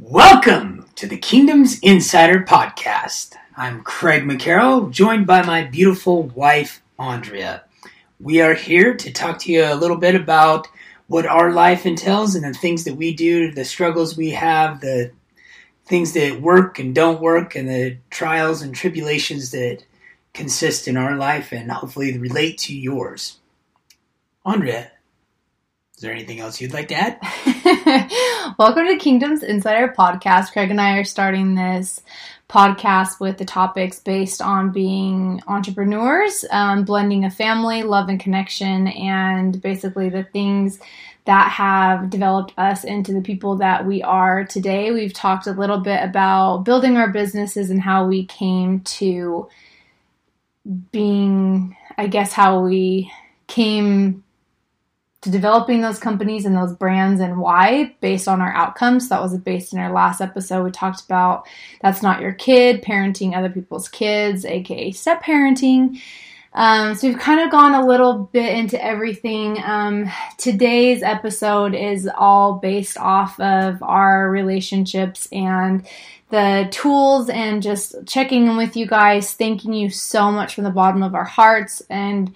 Welcome to the Kingdoms Insider Podcast. I'm Craig McCarroll, joined by my beautiful wife, Andrea. We are here to talk to you a little bit about what our life entails and the things that we do, the struggles we have, the things that work and don't work, and the trials and tribulations that consist in our life and hopefully relate to yours. Andrea, there anything else you'd like to add? Welcome to Kingdoms Insider Podcast. Craig and I are starting this podcast with the topics based on being entrepreneurs, um, blending a family, love, and connection, and basically the things that have developed us into the people that we are today. We've talked a little bit about building our businesses and how we came to being, I guess, how we came to developing those companies and those brands and why based on our outcomes. That was based in our last episode. We talked about that's not your kid, parenting other people's kids, aka step parenting. Um, so we've kind of gone a little bit into everything. Um, today's episode is all based off of our relationships and the tools and just checking in with you guys. Thanking you so much from the bottom of our hearts and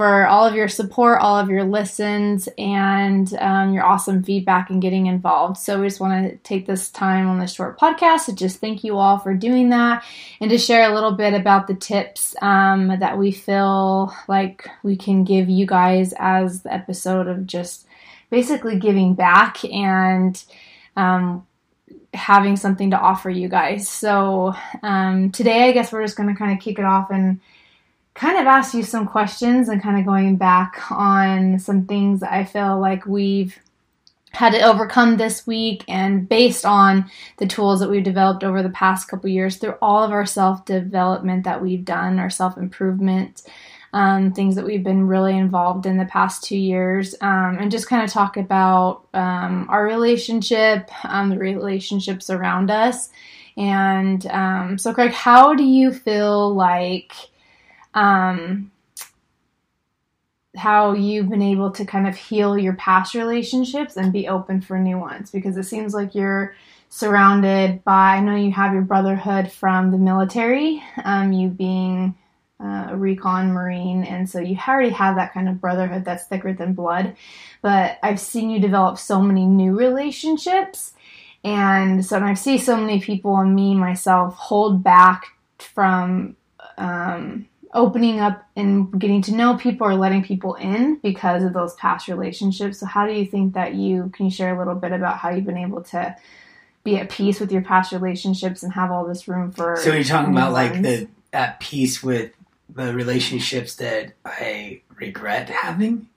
for all of your support, all of your listens, and um, your awesome feedback and getting involved. So, we just want to take this time on this short podcast to just thank you all for doing that and to share a little bit about the tips um, that we feel like we can give you guys as the episode of just basically giving back and um, having something to offer you guys. So, um, today, I guess we're just going to kind of kick it off and kind of ask you some questions and kind of going back on some things I feel like we've had to overcome this week and based on the tools that we've developed over the past couple years through all of our self development that we've done, our self improvement, um, things that we've been really involved in the past two years, um, and just kind of talk about um, our relationship, um, the relationships around us. And um, so, Craig, how do you feel like? Um, how you've been able to kind of heal your past relationships and be open for new ones because it seems like you're surrounded by i know you have your brotherhood from the military um, you being uh, a recon marine and so you already have that kind of brotherhood that's thicker than blood but i've seen you develop so many new relationships and so i see so many people and me myself hold back from um, opening up and getting to know people or letting people in because of those past relationships. So how do you think that you can you share a little bit about how you've been able to be at peace with your past relationships and have all this room for So you're talking about ones? like the at peace with the relationships that I regret having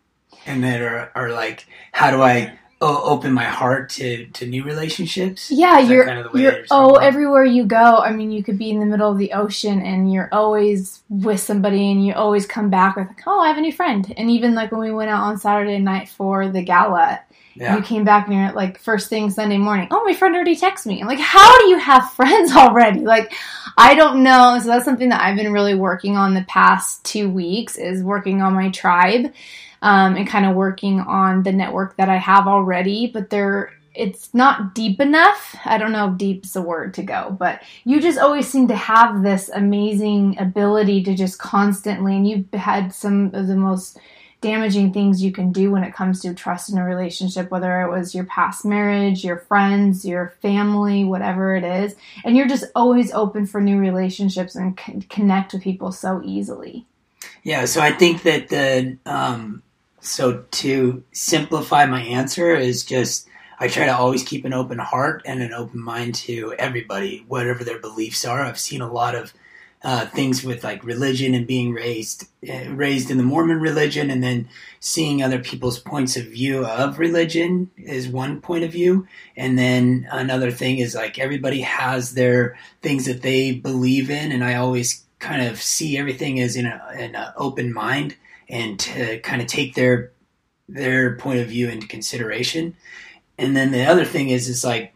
and that are, are like how do I open my heart to to new relationships. Yeah, you're kind of you're oh everywhere you go. I mean, you could be in the middle of the ocean and you're always with somebody, and you always come back with like, oh, I have a new friend. And even like when we went out on Saturday night for the gala. Yeah. You came back and you're like first thing Sunday morning. Oh, my friend already texted me. I'm like, how do you have friends already? Like, I don't know. So that's something that I've been really working on the past two weeks is working on my tribe um, and kind of working on the network that I have already, but there it's not deep enough. I don't know if deep is a word to go, but you just always seem to have this amazing ability to just constantly, and you've had some of the most damaging things you can do when it comes to trust in a relationship, whether it was your past marriage, your friends, your family, whatever it is. And you're just always open for new relationships and connect with people so easily. Yeah, so I think that the um, so to simplify my answer is just I try to always keep an open heart and an open mind to everybody, whatever their beliefs are. I've seen a lot of uh, things with like religion and being raised uh, raised in the Mormon religion, and then seeing other people's points of view of religion is one point of view, and then another thing is like everybody has their things that they believe in, and I always kind of see everything as in, an open mind and to kind of take their their point of view into consideration. And then the other thing is, is like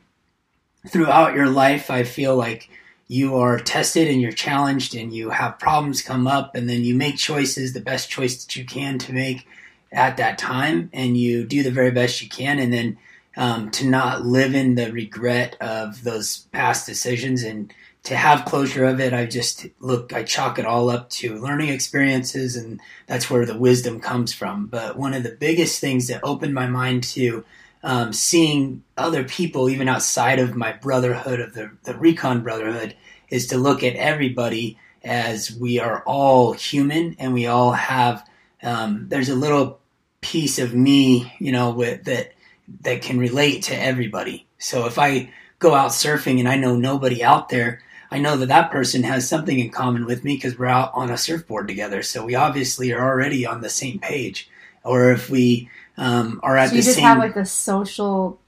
throughout your life, I feel like you are tested and you're challenged and you have problems come up and then you make choices, the best choice that you can to make at that time and you do the very best you can. And then um, to not live in the regret of those past decisions and to have closure of it. I just look, I chalk it all up to learning experiences, and that's where the wisdom comes from. But one of the biggest things that opened my mind to um, seeing other people, even outside of my brotherhood of the, the Recon Brotherhood, is to look at everybody as we are all human and we all have. Um, there's a little piece of me, you know, with that that can relate to everybody. So if I go out surfing and I know nobody out there, I know that that person has something in common with me because we're out on a surfboard together. So we obviously are already on the same page. Or if we um, are at So you just same, have like the social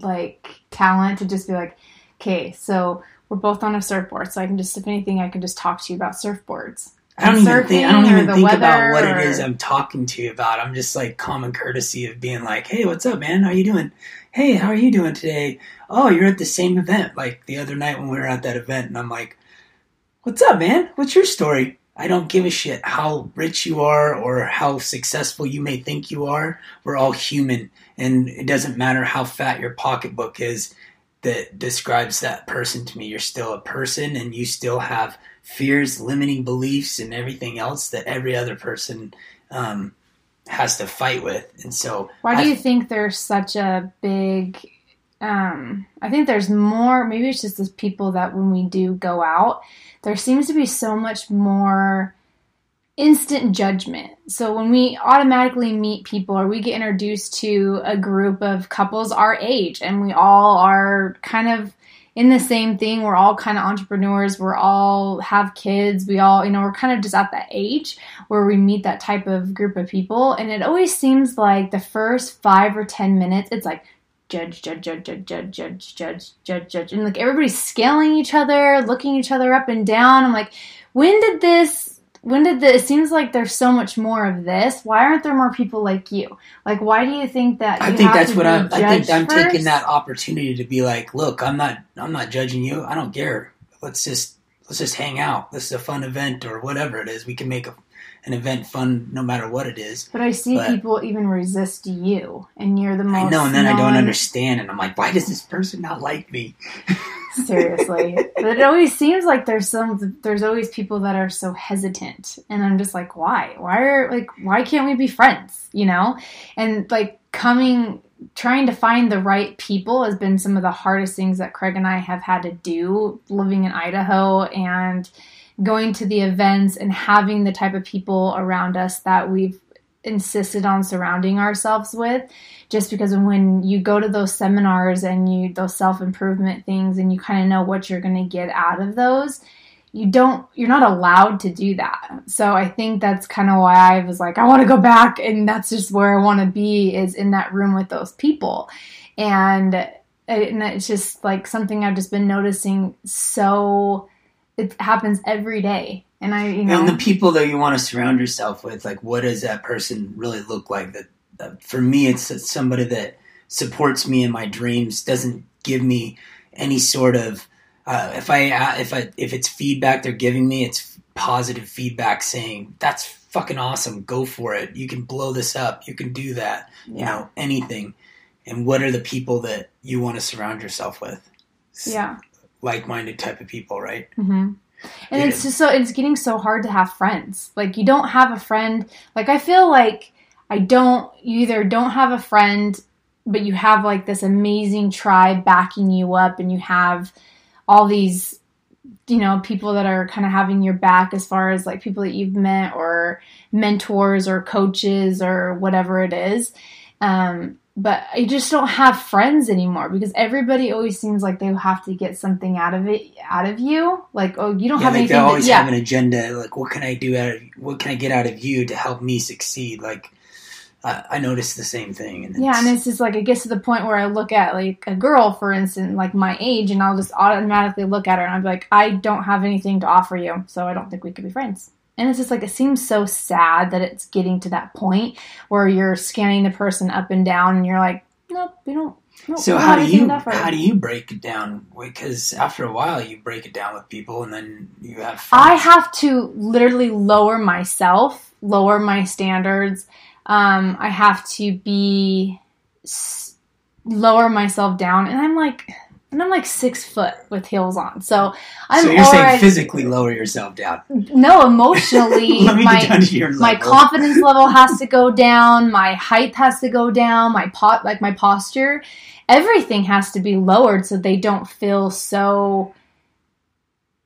like talent to just be like, okay, so we're both on a surfboard, so I can just if anything I can just talk to you about surfboards. I don't even think I don't surfing even think about what or- it is I'm talking to you about. I'm just like common courtesy of being like, "Hey, what's up, man? How you doing? Hey, how are you doing today? Oh, you're at the same event like the other night when we were at that event." And I'm like, "What's up, man? What's your story?" I don't give a shit how rich you are or how successful you may think you are. We're all human, and it doesn't matter how fat your pocketbook is that describes that person to me. You're still a person, and you still have fears, limiting beliefs, and everything else that every other person um, has to fight with. And so, Why do I- you think there's such a big? Um, I think there's more. Maybe it's just the people that when we do go out, there seems to be so much more instant judgment. So when we automatically meet people or we get introduced to a group of couples our age, and we all are kind of in the same thing. We're all kind of entrepreneurs. We're all have kids. We all, you know, we're kind of just at that age where we meet that type of group of people. And it always seems like the first five or 10 minutes, it's like judge, judge, judge, judge, judge, judge, judge, judge, judge. And like everybody's scaling each other, looking each other up and down. I'm like, when did this, when did this, it seems like there's so much more of this. Why aren't there more people like you? Like, why do you think that? I think that's what I'm. I think I'm taking that opportunity to be like, look, I'm not. I'm not judging you. I don't care. Let's just let's just hang out. This is a fun event or whatever it is. We can make a, an event fun no matter what it is. But I see But- people even resist you, and you're the most. I know, and then I don't understand, and I'm like, why does this person not like me? Seriously, but it always seems like there's some. There's always people that are so hesitant, and I'm just like, why? Why are like, why can't we be friends? You know, and like coming, trying to find the right people has been some of the hardest things that Craig and I have had to do living in Idaho and going to the events and having the type of people around us that we've insisted on surrounding ourselves with just because when you go to those seminars and you those self-improvement things and you kind of know what you're going to get out of those you don't you're not allowed to do that. So i think that's kind of why i was like i want to go back and that's just where i want to be is in that room with those people. And and it's just like something i've just been noticing so it happens every day and i you know And the people that you want to surround yourself with, like, what does that person really look like? That, that for me, it's somebody that supports me in my dreams, doesn't give me any sort of. Uh, if I uh, if I if it's feedback they're giving me, it's positive feedback saying that's fucking awesome. Go for it. You can blow this up. You can do that. You know anything. And what are the people that you want to surround yourself with? yeah like-minded type of people, right? hmm And Yeah. it's just so it's getting so hard to have friends. Like you don't have a friend. Like I feel like I don't. You either don't have a friend, but you have like this amazing tribe backing you up, and you have all these, you know, people that are kind of having your back as far as like people that you've met or mentors or coaches or whatever it is. Um, but I just don't have friends anymore because everybody always seems like they have to get something out of it out of you. Like, oh, you don't yeah, have like anything. they always to, yeah, have an agenda. Like, what can I do out of? What can I get out of you to help me succeed? Like, I, I noticed the same thing. And yeah, and it's just like it gets to the point where I look at like a girl, for instance, like my age, and I'll just automatically look at her and I'm like, I don't have anything to offer you, so I don't think we could be friends. And it's just like it seems so sad that it's getting to that point where you're scanning the person up and down, and you're like, nope, we don't. we don't- so how do you how do you break it down? Because after a while, you break it down with people, and then you have. I have to literally lower myself, lower my standards. Um, I have to be lower myself down, and I'm like, and I'm like six foot with heels on. So I'm so you're already saying physically lower yourself down. no emotionally. My get down to your my confidence level has to go down. My height has to go down. My pot like my posture, everything has to be lowered so they don't feel so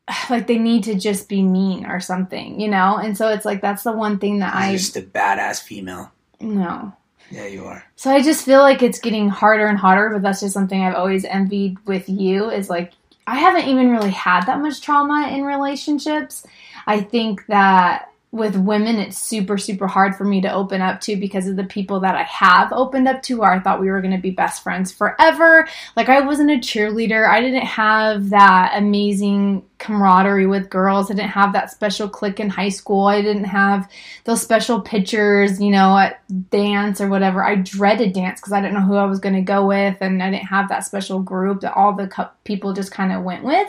like they need to just be mean or something, you know. And so it's like that's the one thing that You're I just a badass female. no. Yeah, you are. So I just feel like it's getting harder and harder, but that's just something I've always envied with you is like I haven't even really had that much trauma in relationships. I think that with women it's super super hard for me to open up to because of the people that I have opened up to where I thought we were going to be best friends forever. Like I wasn't a cheerleader. I didn't have that amazing camaraderie with girls. I didn't have that special clique in high school. I didn't have those special pictures, you know, at dance or whatever. I dreaded dance because I didn't know who I was going to go with, and I didn't have that special group that all the people just kind of went with.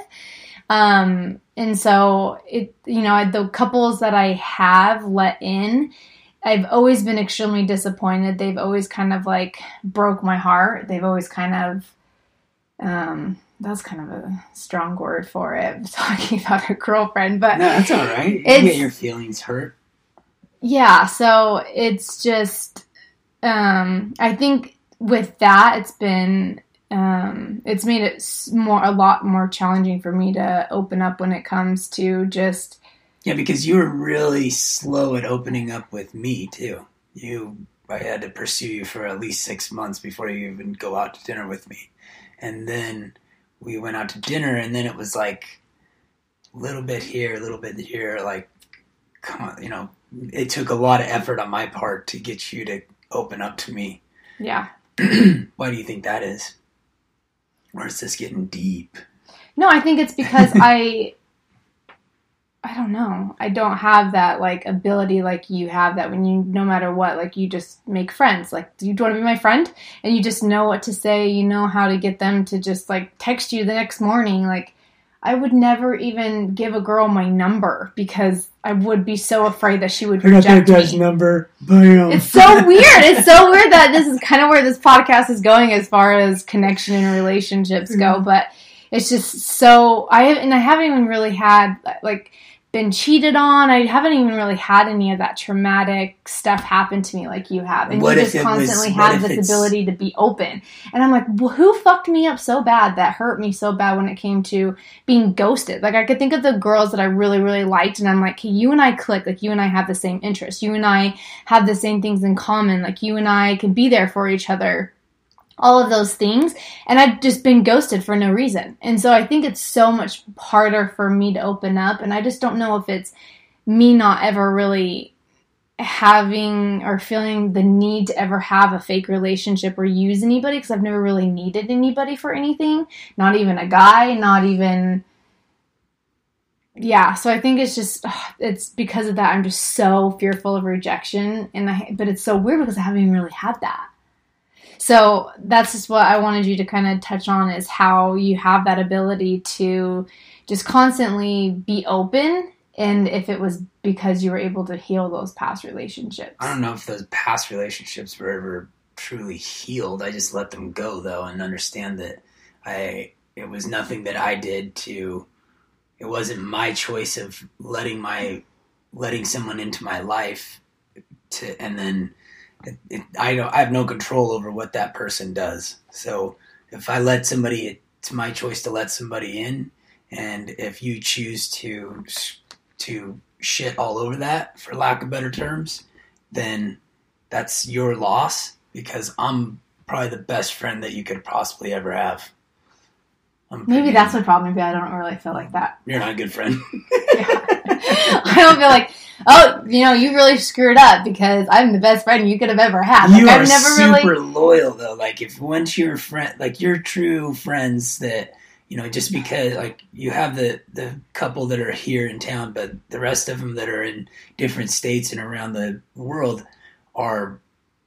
Um, and so it, you know, the couples that I have let in, I've always been extremely disappointed. They've always kind of like broke my heart. They've always kind of, um, that's kind of a strong word for it. Talking about a girlfriend, but No, that's all right. You It's- get your feelings hurt. yeah so it's just um i think with that it's been um it's made it more a lot more challenging for me to open up when it comes to just Yeah, because you were really slow at opening up with me too. You, I had to pursue you for at least six months before you even go out to dinner with me, and then we went out to dinner, and then it was like a little bit here, a little bit here. Like, come on, you know, it took a lot of effort on my part to get you to open up to me. yeah Why do you think that is? Or is this getting deep? no i think it's because i i don't know. I don't have that like ability like you have that when you no matter what like you just make friends. Like do you want to be my friend? And you just know what to say you know how to get them to just like text you the next morning. Like i would never even give a girl my number because i would be so afraid that she would reject me number. Bam. it's so weird. It's so weird that this is kind of where this podcast is going as far as connection and relationships go. Mm-hmm. But it's just so I and I haven't even really had like been cheated on. I haven't even really had any of that traumatic stuff happen to me like you have, and What you just it was- constantly have this ability to be open. And I'm like, well, who fucked me up so bad that hurt me so bad when it came to being ghosted. Like I could think of the girls that I really, really liked, and I'm like, hey, you and I click. Like you and I have the same interests. You and I have the same things in common. Like you and I can be there for each other. All of those things, and I've just been ghosted for no reason. And so I think it's so much harder for me to open up, and I just don't know if it's me not ever really having or feeling the need to ever have a fake relationship or use anybody because I've never really needed anybody for anything, not even a guy, not even yeah, so I think it's just it's because of that I'm just so fearful of rejection and I but it's so weird because I haven't even really had that. So that's just what I wanted you to kind of touch on is how you have that ability to just constantly be open and if it was because you were able to heal those past relationships. I don't know if those past relationships were ever truly healed. I just let them go though and understand that I it was nothing that I did to it wasn't my choice of letting my letting someone into my life to and then it, it, I don't I have no control over what that person does. So if I let somebody it's my choice to let somebody in and if you choose to to shit all over that for lack of better terms then that's your loss because I'm probably the best friend that you could possibly ever have. I'm Maybe that's my problem. Maybe I don't really feel like that. you're not a good friend. I don't feel like, oh, you know, you really screwed up because I'm the best friend you could have ever had. Like, you are I've never super really. loyal though. Like if once you're friend, like you're true friends that you know just because like you have the the couple that are here in town, but the rest of them that are in different states and around the world are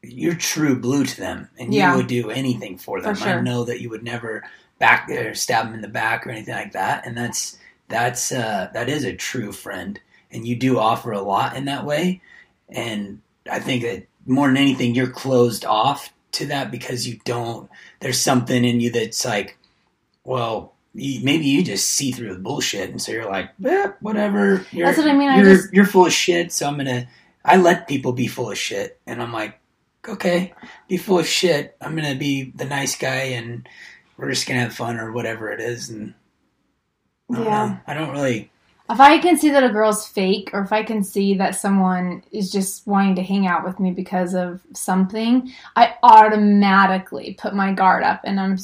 you're true blue to them, and Yeah. you would do anything for them. For sure. I know that you would never back or stab them in the back or anything like that, and that's that's uh, that is a true friend, and you do offer a lot in that way, and I think that more than anything, you're closed off to that because you don't. There's something in you that's like, well, you, maybe you just see through the bullshit, and so you're like, eh, whatever. You're, That's what I mean, I You're just- you're full of shit, so I'm gonna. I let people be full of shit, and I'm like, okay, be full of shit. I'm gonna be the nice guy, and we're just gonna have fun or whatever it is, and. I don't Yeah. know. I don't really. If I can see that a girl's fake, or if I can see that someone is just wanting to hang out with me because of something, I automatically put my guard up and I'm,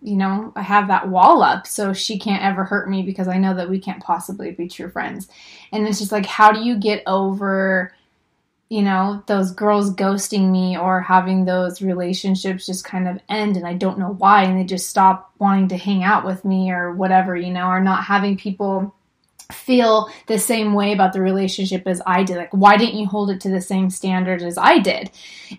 you know, I have that wall up so she can't ever hurt me because I know that we can't possibly be true friends. And it's just like, how do you get over, you know, those girls ghosting me or having those relationships just kind of end and I don't know why and they just stop wanting to hang out with me or whatever, you know, or not having people feel the same way about the relationship as I did. Like, why didn't you hold it to the same standard as I did?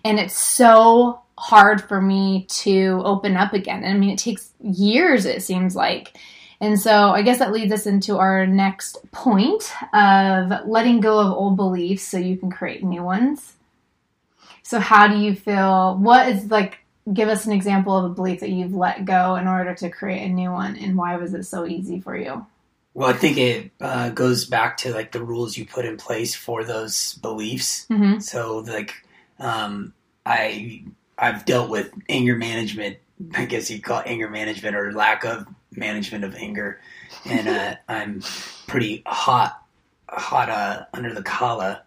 And it's so hard for me to open up again. I mean, it takes years, it seems like. And so I guess that leads us into our next point of letting go of old beliefs so you can create new ones. So, how do you feel? What is like, give us an example of a belief that you've let go in order to create a new one, and why was it so easy for you? Well, I think it uh, goes back to like the rules you put in place for those beliefs. Mm-hmm. So, like, um, I I've dealt with anger management. I guess you call it anger management or lack of management of anger, and uh, I'm pretty hot, hot uh, under the collar,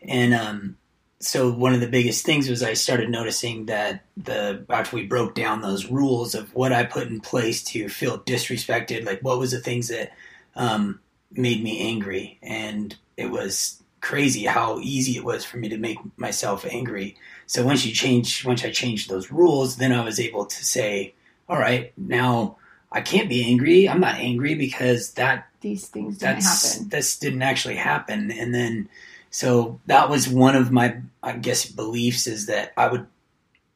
and um, so one of the biggest things was I started noticing that the after we broke down those rules of what I put in place to feel disrespected, like what was the things that um, made me angry, and it was crazy how easy it was for me to make myself angry. So once you change, once I changed those rules, then I was able to say, "All right, now I can't be angry. I'm not angry because that These things didn't that's happen. this didn't actually happen." And then, so that was one of my, I guess, beliefs is that I would,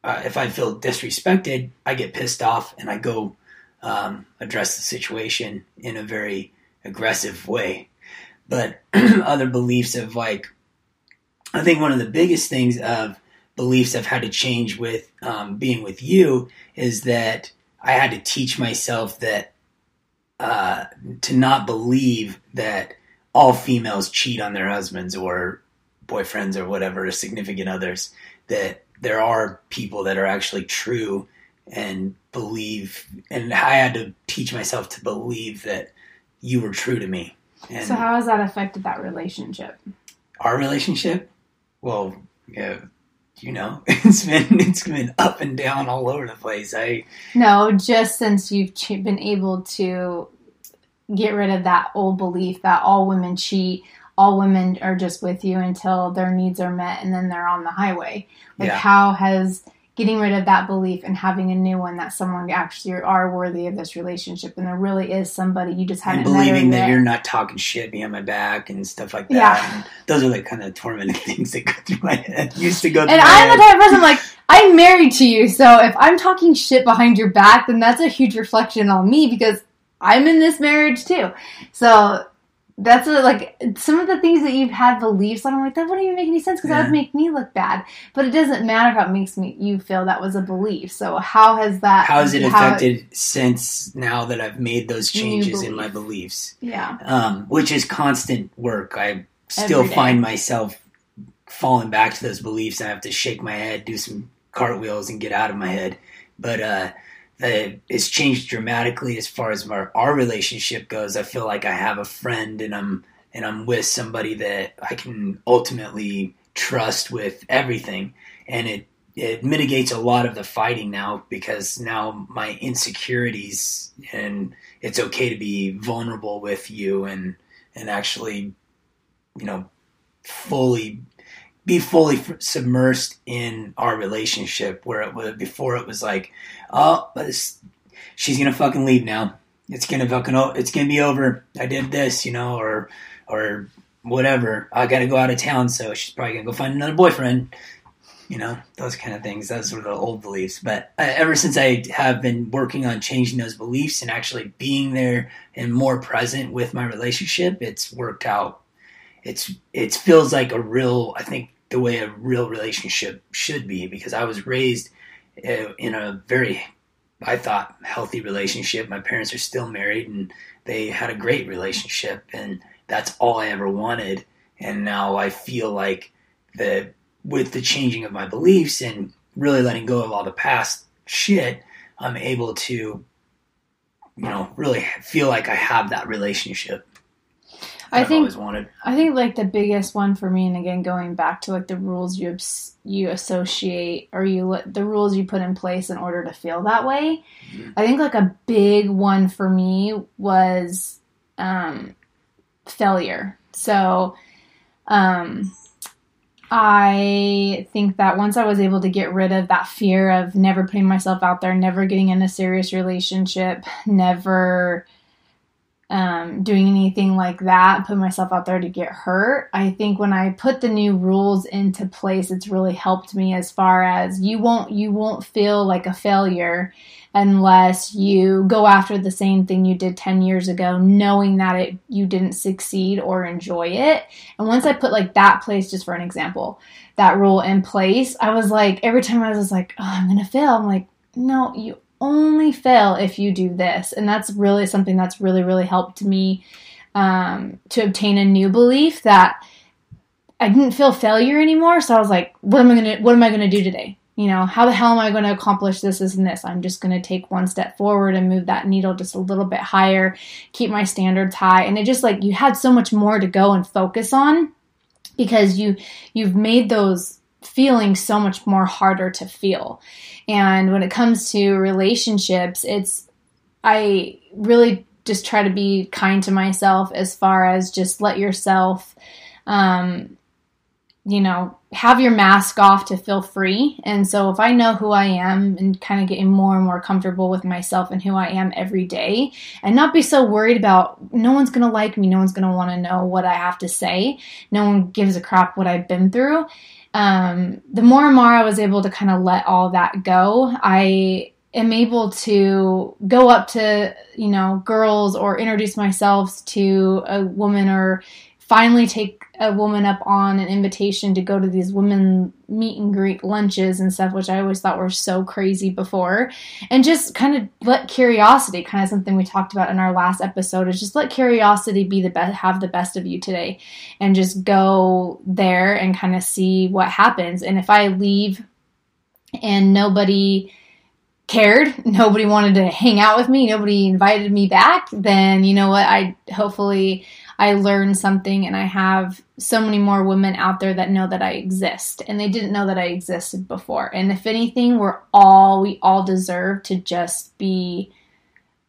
uh, if I feel disrespected, I get pissed off and I go um, address the situation in a very aggressive way. But other beliefs of like, I think one of the biggest things of beliefs I've had to change with um, being with you is that I had to teach myself that uh, to not believe that all females cheat on their husbands or boyfriends or whatever, significant others. That there are people that are actually true and believe, and I had to teach myself to believe that you were true to me. And So how has that affected that relationship? our relationship, well, yeah, you know, it's been it's been up and down all over the place. I No, just since you've been able to get rid of that old belief that all women cheat, all women are just with you until their needs are met and then they're on the highway. Like, Yeah. how has getting rid of that belief and having a new one that someone actually are worthy of this relationship and there really is somebody you just haven't and believing that you're not talking shit behind my back and stuff like that. Yeah. And those are the kind of tormenting things that go through my head. Used to go through And I'm the type of person like I'm married to you, so if I'm talking shit behind your back, then that's a huge reflection on me because I'm in this marriage too. So that's what, like some of the things that you've had beliefs on. I'm like that wouldn't even make any sense because that would make me look bad. But it doesn't matter how it makes me you feel that was a belief. So how has that? How has it how- affected since now that I've made those changes in my beliefs? Yeah, um, which is constant work. I still find myself falling back to those beliefs. I have to shake my head, do some cartwheels, and get out of my head. But uh, the, it's changed dramatically as far as our, our relationship goes. I feel like I have a friend, and I'm and I'm with somebody that I can ultimately trust with everything, and it it mitigates a lot of the fighting now because now my insecurities and it's okay to be vulnerable with you and and actually you know fully be fully submersed in our relationship where it was before it was like oh she's gonna fucking leave now. It's gonna fucking it's gonna be over. I did this you know or or whatever. I gotta go out of town so she's probably gonna go find another boyfriend. You know those kind of things. Those were the old beliefs. But uh, ever since i have been working on changing those beliefs and actually being there and more present with my relationship it's worked out. It's it feels like a real i think the way a real relationship should be because i was raised uh, in a very, I thought, healthy relationship. My parents are still married and they had a great relationship, and that's all I ever wanted. And now I feel like the with the changing of my beliefs and really letting go of all the past shit, I'm able to, you know, really feel like I have that relationship. I I've think always wanted. I think like the biggest one for me, and again going back to like the rules you you associate or you the rules you put in place in order to feel that way. Mhm. I think like a big one for me was um, failure. So um, I think that once I was able to get rid of that fear of never putting myself out there, never getting in a serious relationship, never um, doing anything like that, put myself out there to get hurt. I think when I put the new rules into place, it's really helped me as far as you won't you won't feel like a failure unless you go after the same thing you did 10 years ago knowing that it you didn't succeed or enjoy it. And once I put like that place just for an example, that rule in place, I was like every time I was like, "Oh, I'm to fail." I'm like, "No, you only fail if you do this. And that's really something that's really, really helped me um, to obtain a new belief that I didn't feel failure anymore. So I was like, what am I gonna what am I gonna do today? You know, how the hell am I gonna accomplish this, this, and this? I'm just gonna take one step forward and move that needle just a little bit higher, keep my standards high. And it just like you had so much more to go and focus on because you you've made those feelings so much more harder to feel. And when it comes to relationships, it's, I really just try to be kind to myself as far as just let yourself, um, you know, have your mask off to feel free. And so if I know who I am and kind of getting more and more comfortable with myself and who I am every day and not be so worried about no one's going to like me, no one's going to want to know what I have to say, no one gives a crap what I've been through um, the more and more I was able to kind of let all that go, I am able to go up to, you know, girls or introduce myself to a woman or finally take a woman up on an invitation to go to these women meet and greet lunches and stuff, which I always thought were so crazy before. And just kind of let curiosity, kind of something we talked about in our last episode, is just let curiosity be the best, have the best of you today, and just go there and kind of see what happens. And if I leave and nobody cared, nobody wanted to hang out with me, nobody invited me back, then you know what? I hopefully I learned something and I have so many more women out there that know that I exist and they didn't know that I existed before. And if anything, we're all, we all deserve to just be,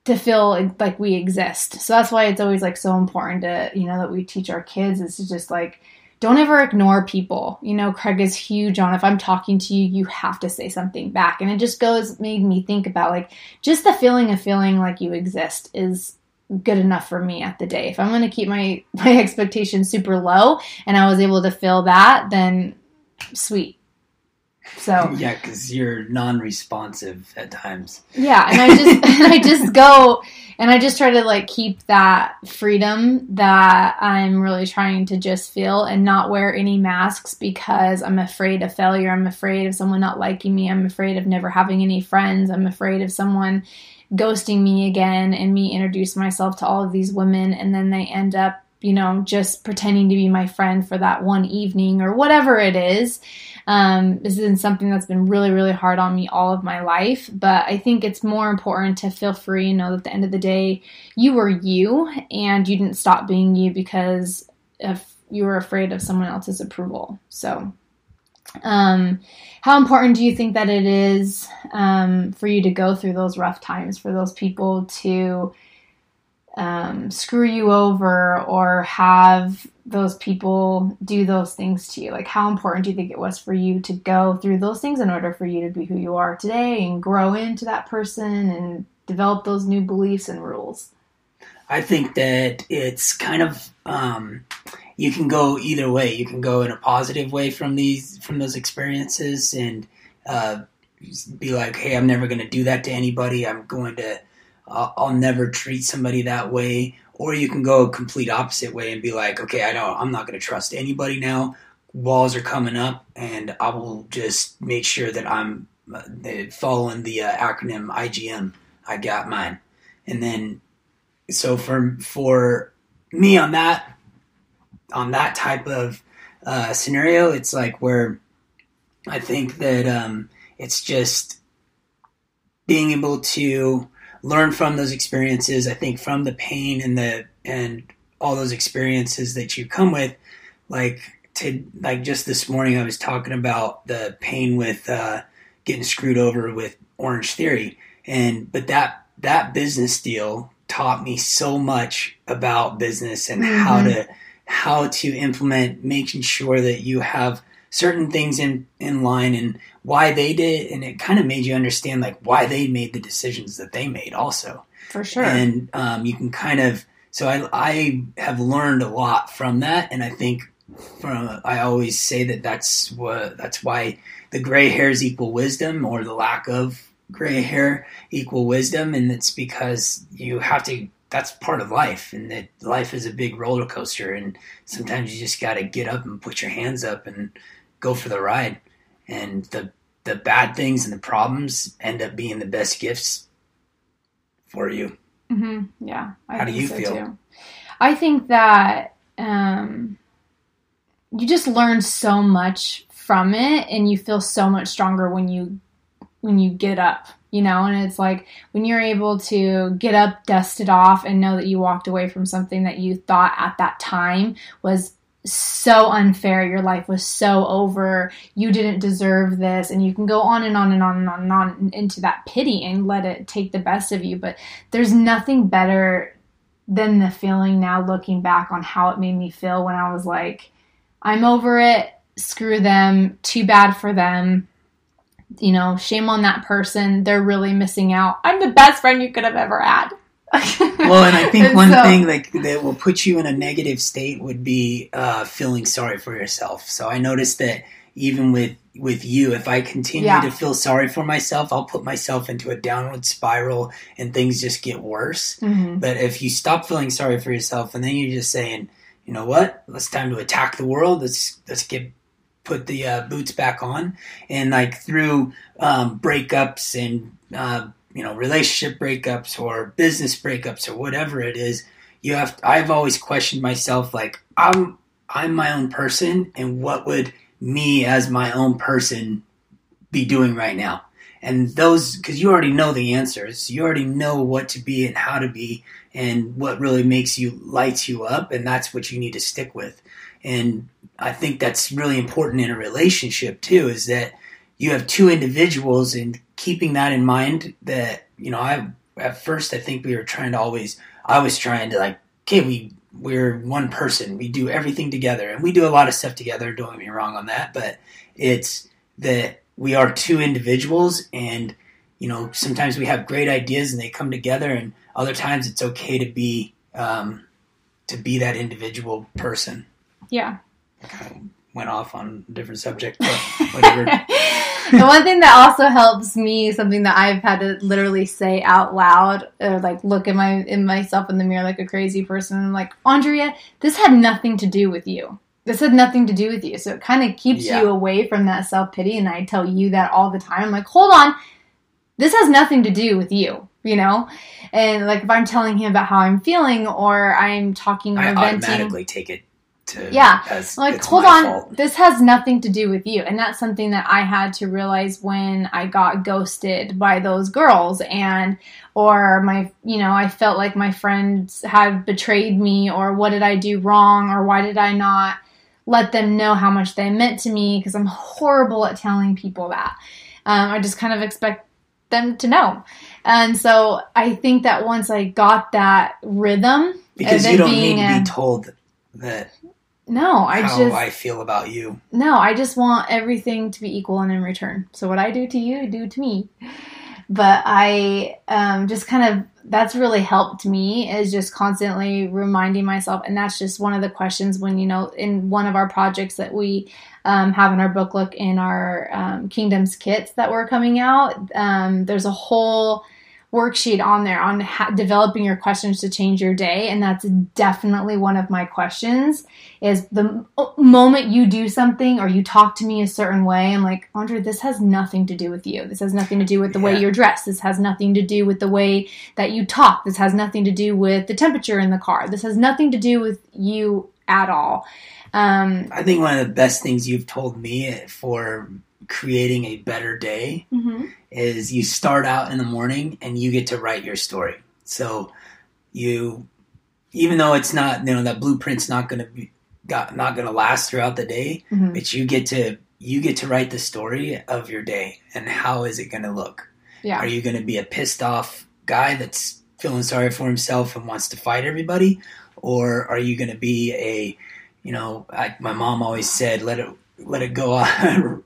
to feel like we exist. So that's why it's always like so important to, you know, that we teach our kids is to just like, don't ever ignore people. You know, Craig is huge on if I'm talking to you, you have to say something back. And it just goes, made me think about like just the feeling of feeling like you exist is good enough for me at the day. If I'm going to keep my my expectations super low and I was able to fill that, then sweet. So yeah, because you're non-responsive at times. yeah, and I just and I just go and I just try to like keep that freedom that I'm really trying to just feel and not wear any masks because I'm afraid of failure. I'm afraid of someone not liking me. I'm afraid of never having any friends. I'm afraid of someone ghosting me again and me introduce myself to all of these women. And then they end up you know just pretending to be my friend for that one evening or whatever it is. Um, this been something that's been really really hard on me all of my life. But i think it's more important to feel free and know that at the end of the day you were you and you didn't stop being you because you were afraid of someone else's approval. So um, how important do you think that it is um, for you to go through those rough times for those people to um, screw you over or have those people do those things to you? Like how important do you think it was for you to go through those things in order for you to be who you are today and grow into that person and develop those new beliefs and rules? I think that it's kind of um, you can go either way. You can go in a positive way from these from those experiences and uh, be like, "Hey, I'm never going to do that to anybody. I'm going to, uh, I'll never treat somebody that way." Or you can go a complete opposite way and be like, "Okay, I know I'm not going to trust anybody now. Walls are coming up, and I will just make sure that I'm following the uh, acronym IGM. I got mine, and then so for for me on that on that type of uh, scenario, it's like where I think that um, it's just being able to learn from those experiences. I think from the pain and the and all those experiences that you come with, like to like just this morning, I was talking about the pain with uh, getting screwed over with Orange Theory, and but that that business deal taught me so much about business and mm-hmm. how to how to implement making sure that you have certain things in in line and why they did it. and it kind of made you understand like why they made the decisions that they made also. For sure. And um, you can kind of so I, I have learned a lot from that. And i think from i always say that that's what that's why the gray hairs equal wisdom or the lack of gray hair equal wisdom. And it's because you have to that's part of life and that life is a big roller coaster and sometimes you just got to get up and put your hands up and go for the ride and the the bad things and the problems end up being the best gifts for you mm-hmm. yeah I how do you so feel too. i think that um, you just learn so much from it and you feel so much stronger when you when you get up you know and it's like when you're able to get up dust it off and know that you walked away from something that you thought at that time was so unfair your life was so over you didn't deserve this and you can go on and on and on and on and on into that pity and let it take the best of you but there's nothing better than the feeling now looking back on how it made me feel when i was like i'm over it. Screw them. Too bad for them you know, shame on that person. They're really missing out. I'm the best friend you could have ever had. well, and I think and one so, thing like that will put you in a negative state would be uh, feeling sorry for yourself. So I noticed that even with with you, if I continue yeah. to feel sorry for myself, I'll put myself into a downward spiral and things just get worse. Mm-hmm. But if you stop feeling sorry for yourself and then you're just saying, you know what, it's time to attack the world. Let's let's get put the uh, boots back on, and like through um, breakups and uh, you know relationship breakups or business breakups or whatever it is, you have. To, I've always questioned myself, like I'm I'm my own person, and what would me as my own person be doing right now? And those, because you already know the answers, you already know what to be and how to be, and what really makes you lights you up, and that's what you need to stick with. And I think that's really important in a relationship too, is that you have two individuals and keeping that in mind that, you know, I, at first I think we were trying to always, I was trying to like, okay, we, we're one person. We do everything together and we do a lot of stuff together. Don't get me wrong on that, but it's that we are two individuals and, you know, sometimes we have great ideas and they come together and other times it's okay to be, um, to be that individual person. Yeah. Kind of went off on a different subject, but whatever. the one thing that also helps me, something that I've had to literally say out loud, or like look at my in myself in the mirror like a crazy person. I'm like, Andrea, this had nothing to do with you. This had nothing to do with you. So it kind of keeps yeah. you away from that self pity. And I tell you that all the time. I'm like, hold on, this has nothing to do with you you know and like if i'm telling him about how i'm feeling or i'm talking or I venting automatically take it to yeah. like hold on. fault. this has nothing to do with you. And that's something that i had to realize when i got ghosted by those girls and or my you know i felt like my friends had betrayed me or what did i do wrong or why did i not let them know how much they meant to me? Because i'm horrible at telling people that. Um, i just kind of expect them to know. And so i think that once i got that rhythm because you don't need to be told that no, I how just I feel about you. No, I just want everything to be equal and in return. So what I do to you, do to me. But I um, just kind of that's really helped me is just constantly reminding myself, and that's just one of the questions when you know in one of our projects that we um, have in our book look in our um, kingdoms kits that were coming out. Um, there's a whole worksheet on there on ha- developing your questions to change your day and that's definitely one of my questions is the m- moment you do something or you talk to me a certain way i'm like Andrea this has nothing to do with you. This has nothing to do with the way you're dressed. This has nothing to do with the way that you talk. This has nothing to do with the temperature in the car. This has nothing to do with you at all. Um, I think one of the best things you've told me for creating a better day is you start out in the morning and you get to write your story. So you, even though it's not, you know, that blueprint's not going to be, got, not going to last throughout the day, Mhm. but you get to, you get to write the story of your day and how is it going to look? yeah Are you going to be a pissed off guy that's feeling sorry for himself and wants to fight everybody? Or are you going to be a, you know, I, my mom always said, let it, let it go on,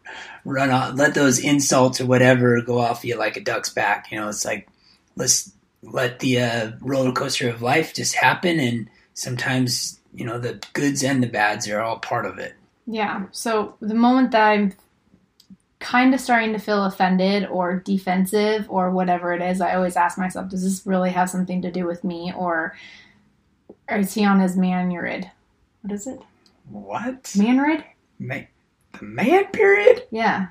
run off, let those insults or whatever go off you like a duck's back. You know, it's like, let's let the uh, roller coaster of life just happen. And sometimes, you know, the goods and the bads are all part of it. Yeah. So the moment that I'm kind of starting to feel offended or defensive or whatever it is, I always ask myself, does this really have something to do with me or is he on his manrid? What is it? What? Manrid? Ma- the man period? Yeah.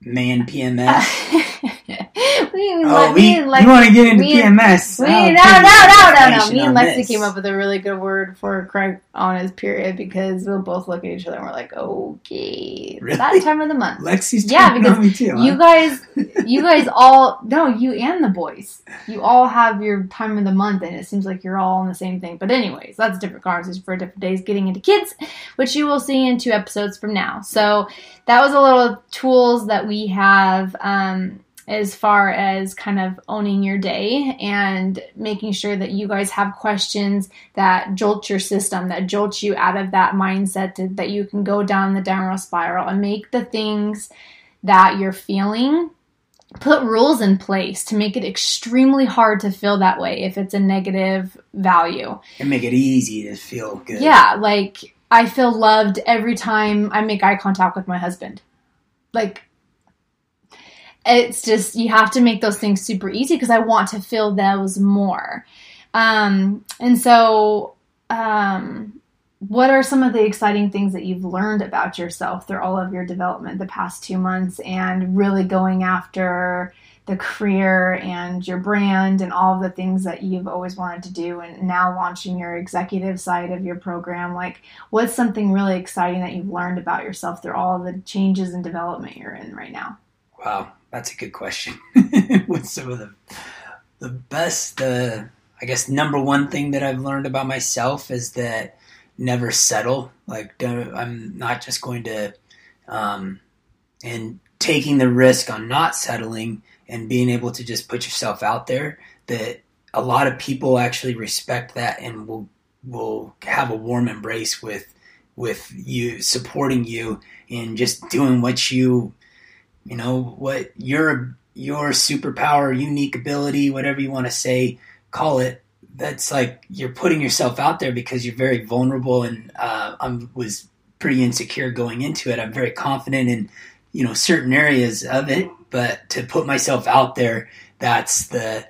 Man PMS. we, Oh, we, Lex- you want to get into me- PMS? we, Oh, no, no, no, no, no. Me and Lexi this. came up with a really good word for Craig on his period because we'll both look at each other and we're like, okay, Really? that time of the month. Lexi's Yeah, because too. huh? You guys, you guys all no, you and the boys, you all have your time of the month, and it seems like you're all on the same thing. But anyways, that's a different conversation for different days. Getting into kids, which you will see in two episodes from now. So that was a little tools that we have. Um, as far as kind of owning your day and making sure that you guys have questions that jolt your system, that jolt you out of that mindset to, that you can go down the downward spiral and make the things that you're feeling put rules in place to make it extremely hard to feel that way if it's a negative value. and make it easy to feel good. Yeah, like I feel loved every time I make eye contact with my husband. Like it's just you have to make those things super easy because I want to feel those more. Um and so um what are some of the exciting things that you've learned about yourself through all of your development the past 2 months and really going after the career and your brand and all of the things that you've always wanted to do and now launching your executive side of your program? Like what's something really exciting that you've learned about yourself through all the changes and development you're in right now? Wow, that's a good question. What's some of the the best? The I guess number one thing that I've learned about myself is that never settle. Like I'm not just going to, um, and taking the risk on not settling and being able to just put yourself out there. That a lot of people actually respect that and will will have a warm embrace with with you supporting you and just doing what you you know what your your superpower unique ability whatever you want to say call it that's like you're putting yourself out there because you're very vulnerable and uh, i was pretty insecure going into it. I'm very confident in you know certain areas of it but to put myself out there that's the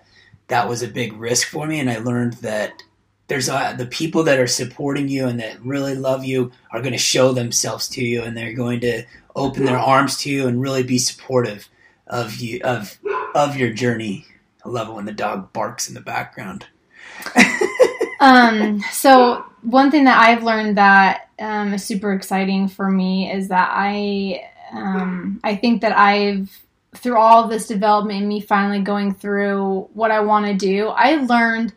that was a big risk for me. And i learned that there's uh, the people that are supporting you and that really love you are going to show themselves to you and they're going to open their arms to you and really be supportive of you of of your journey. I love it when the dog barks in the background. um, so one thing that I've learned that um, is super exciting for me is that I um, I think that I've through all this development and me finally going through what I want to do, I learned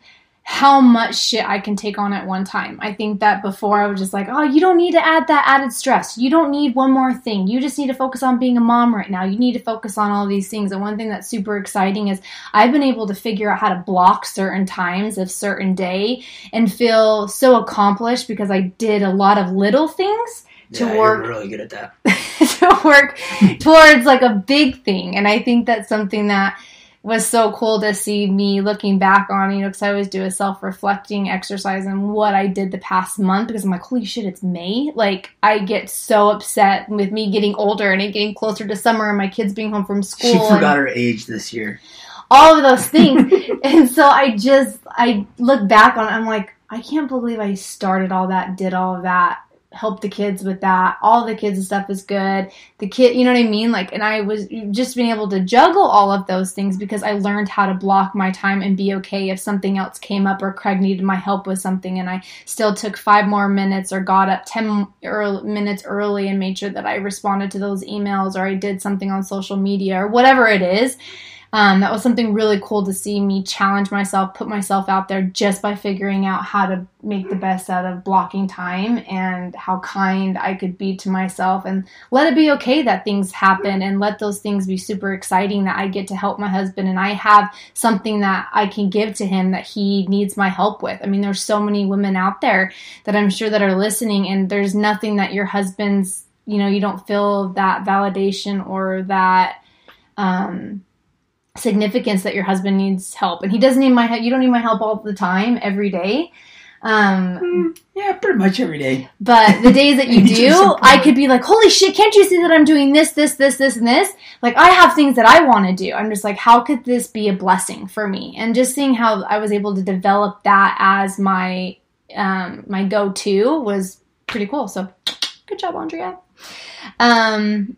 how much shit I can take on at one time. I think that before I was just like, oh, you don't need to add that added stress. You don't need one more thing. You just need to focus on being a mom right now. You need to focus on all these things. And one thing that's super exciting is I've been able to figure out how to block certain times of certain day and feel so accomplished because I did a lot of little things to yeah, work really good at that. to work towards like a big thing. And I think that's something that was so cool to see me looking back on, you know, because I always do a self reflecting exercise and what I did the past month because I'm like, holy shit, it's May. Like, I get so upset with me getting older and it getting closer to summer and my kids being home from school. She forgot her age this year. all of those things. and so I just, I look back on it, I'm like, I can't believe I started all that, did all of that, help the kids with that. All the kids stuff is good. The kid, you know what I mean? Like, and I was just being able to juggle all of those things because I learned how to block my time and be okay if something else came up or Craig needed my help with something and I still took five more minutes or got up 10 early, minutes early and made sure that I responded to those emails or I did something on social media or whatever it is um, that was something really cool to see me challenge myself, put myself out there just by figuring out how to make the best out of blocking time and how kind I could be to myself and let it be okay that things happen and let those things be super exciting that I get to help my husband and I have something that I can give to him that he needs my help with. I mean, there's so many women out there that I'm sure that are listening and there's nothing that your husband's, you know, you don't feel that validation or that, um, significance that your husband needs help. And he doesn't need my help you don't need my help all the time every day. Um Mm, yeah, pretty much every day. but the days that you do i could be like holy shit can't you see that i'm doing this this this this and this? Like i have things that i want to do. I'm just like how could this be a blessing for me? And just seeing how i was able to develop that as my um my go-to was pretty cool. So good job andrea. Um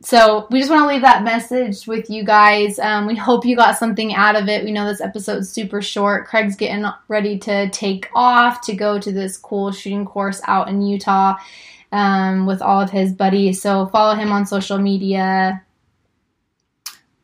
so we just want to leave that message with you guys. Um, we hope you got something out of it. We know this episode's super short. Craig's getting ready to take off to go to this cool shooting course out in Utah um, with all of his buddies. So follow him on social media.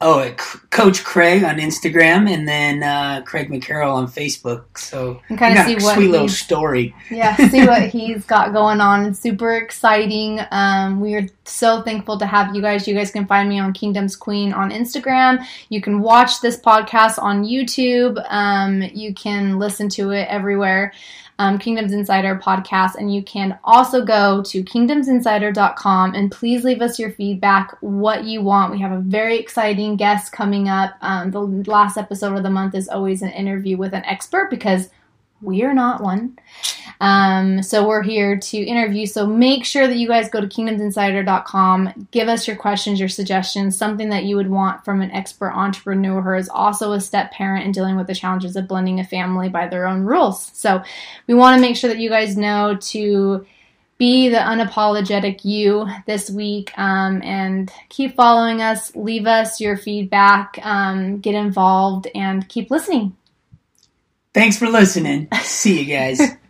Oh, C- Coach Craig on Instagram, and then uh, Craig McCarroll on Facebook. So And kind of see what sweet little story. yeah, see what he's got going on. It's super exciting. Um, we are so thankful to have you guys. You guys can find me on Kingdom's Queen on Instagram. You can watch this podcast on YouTube. Um, you can listen to it everywhere. Um, Kingdoms Insider podcast, and you can also go to kingdomsinsider.com and please leave us your feedback, what you want. We have a very exciting guest coming up. Um, the last episode of the month is always an interview with an expert because we are not one. Um, so we're here to interview. So make sure that you guys go to kingdomsinsider.com. Give us your questions, your suggestions, something that you would want from an expert entrepreneur who is also a step parent and dealing with the challenges of blending a family by their own rules. So we want to make sure that you guys know to be the unapologetic you this week um, and keep following us. Leave us your feedback, um, get involved, and keep listening. Thanks for listening. See you guys.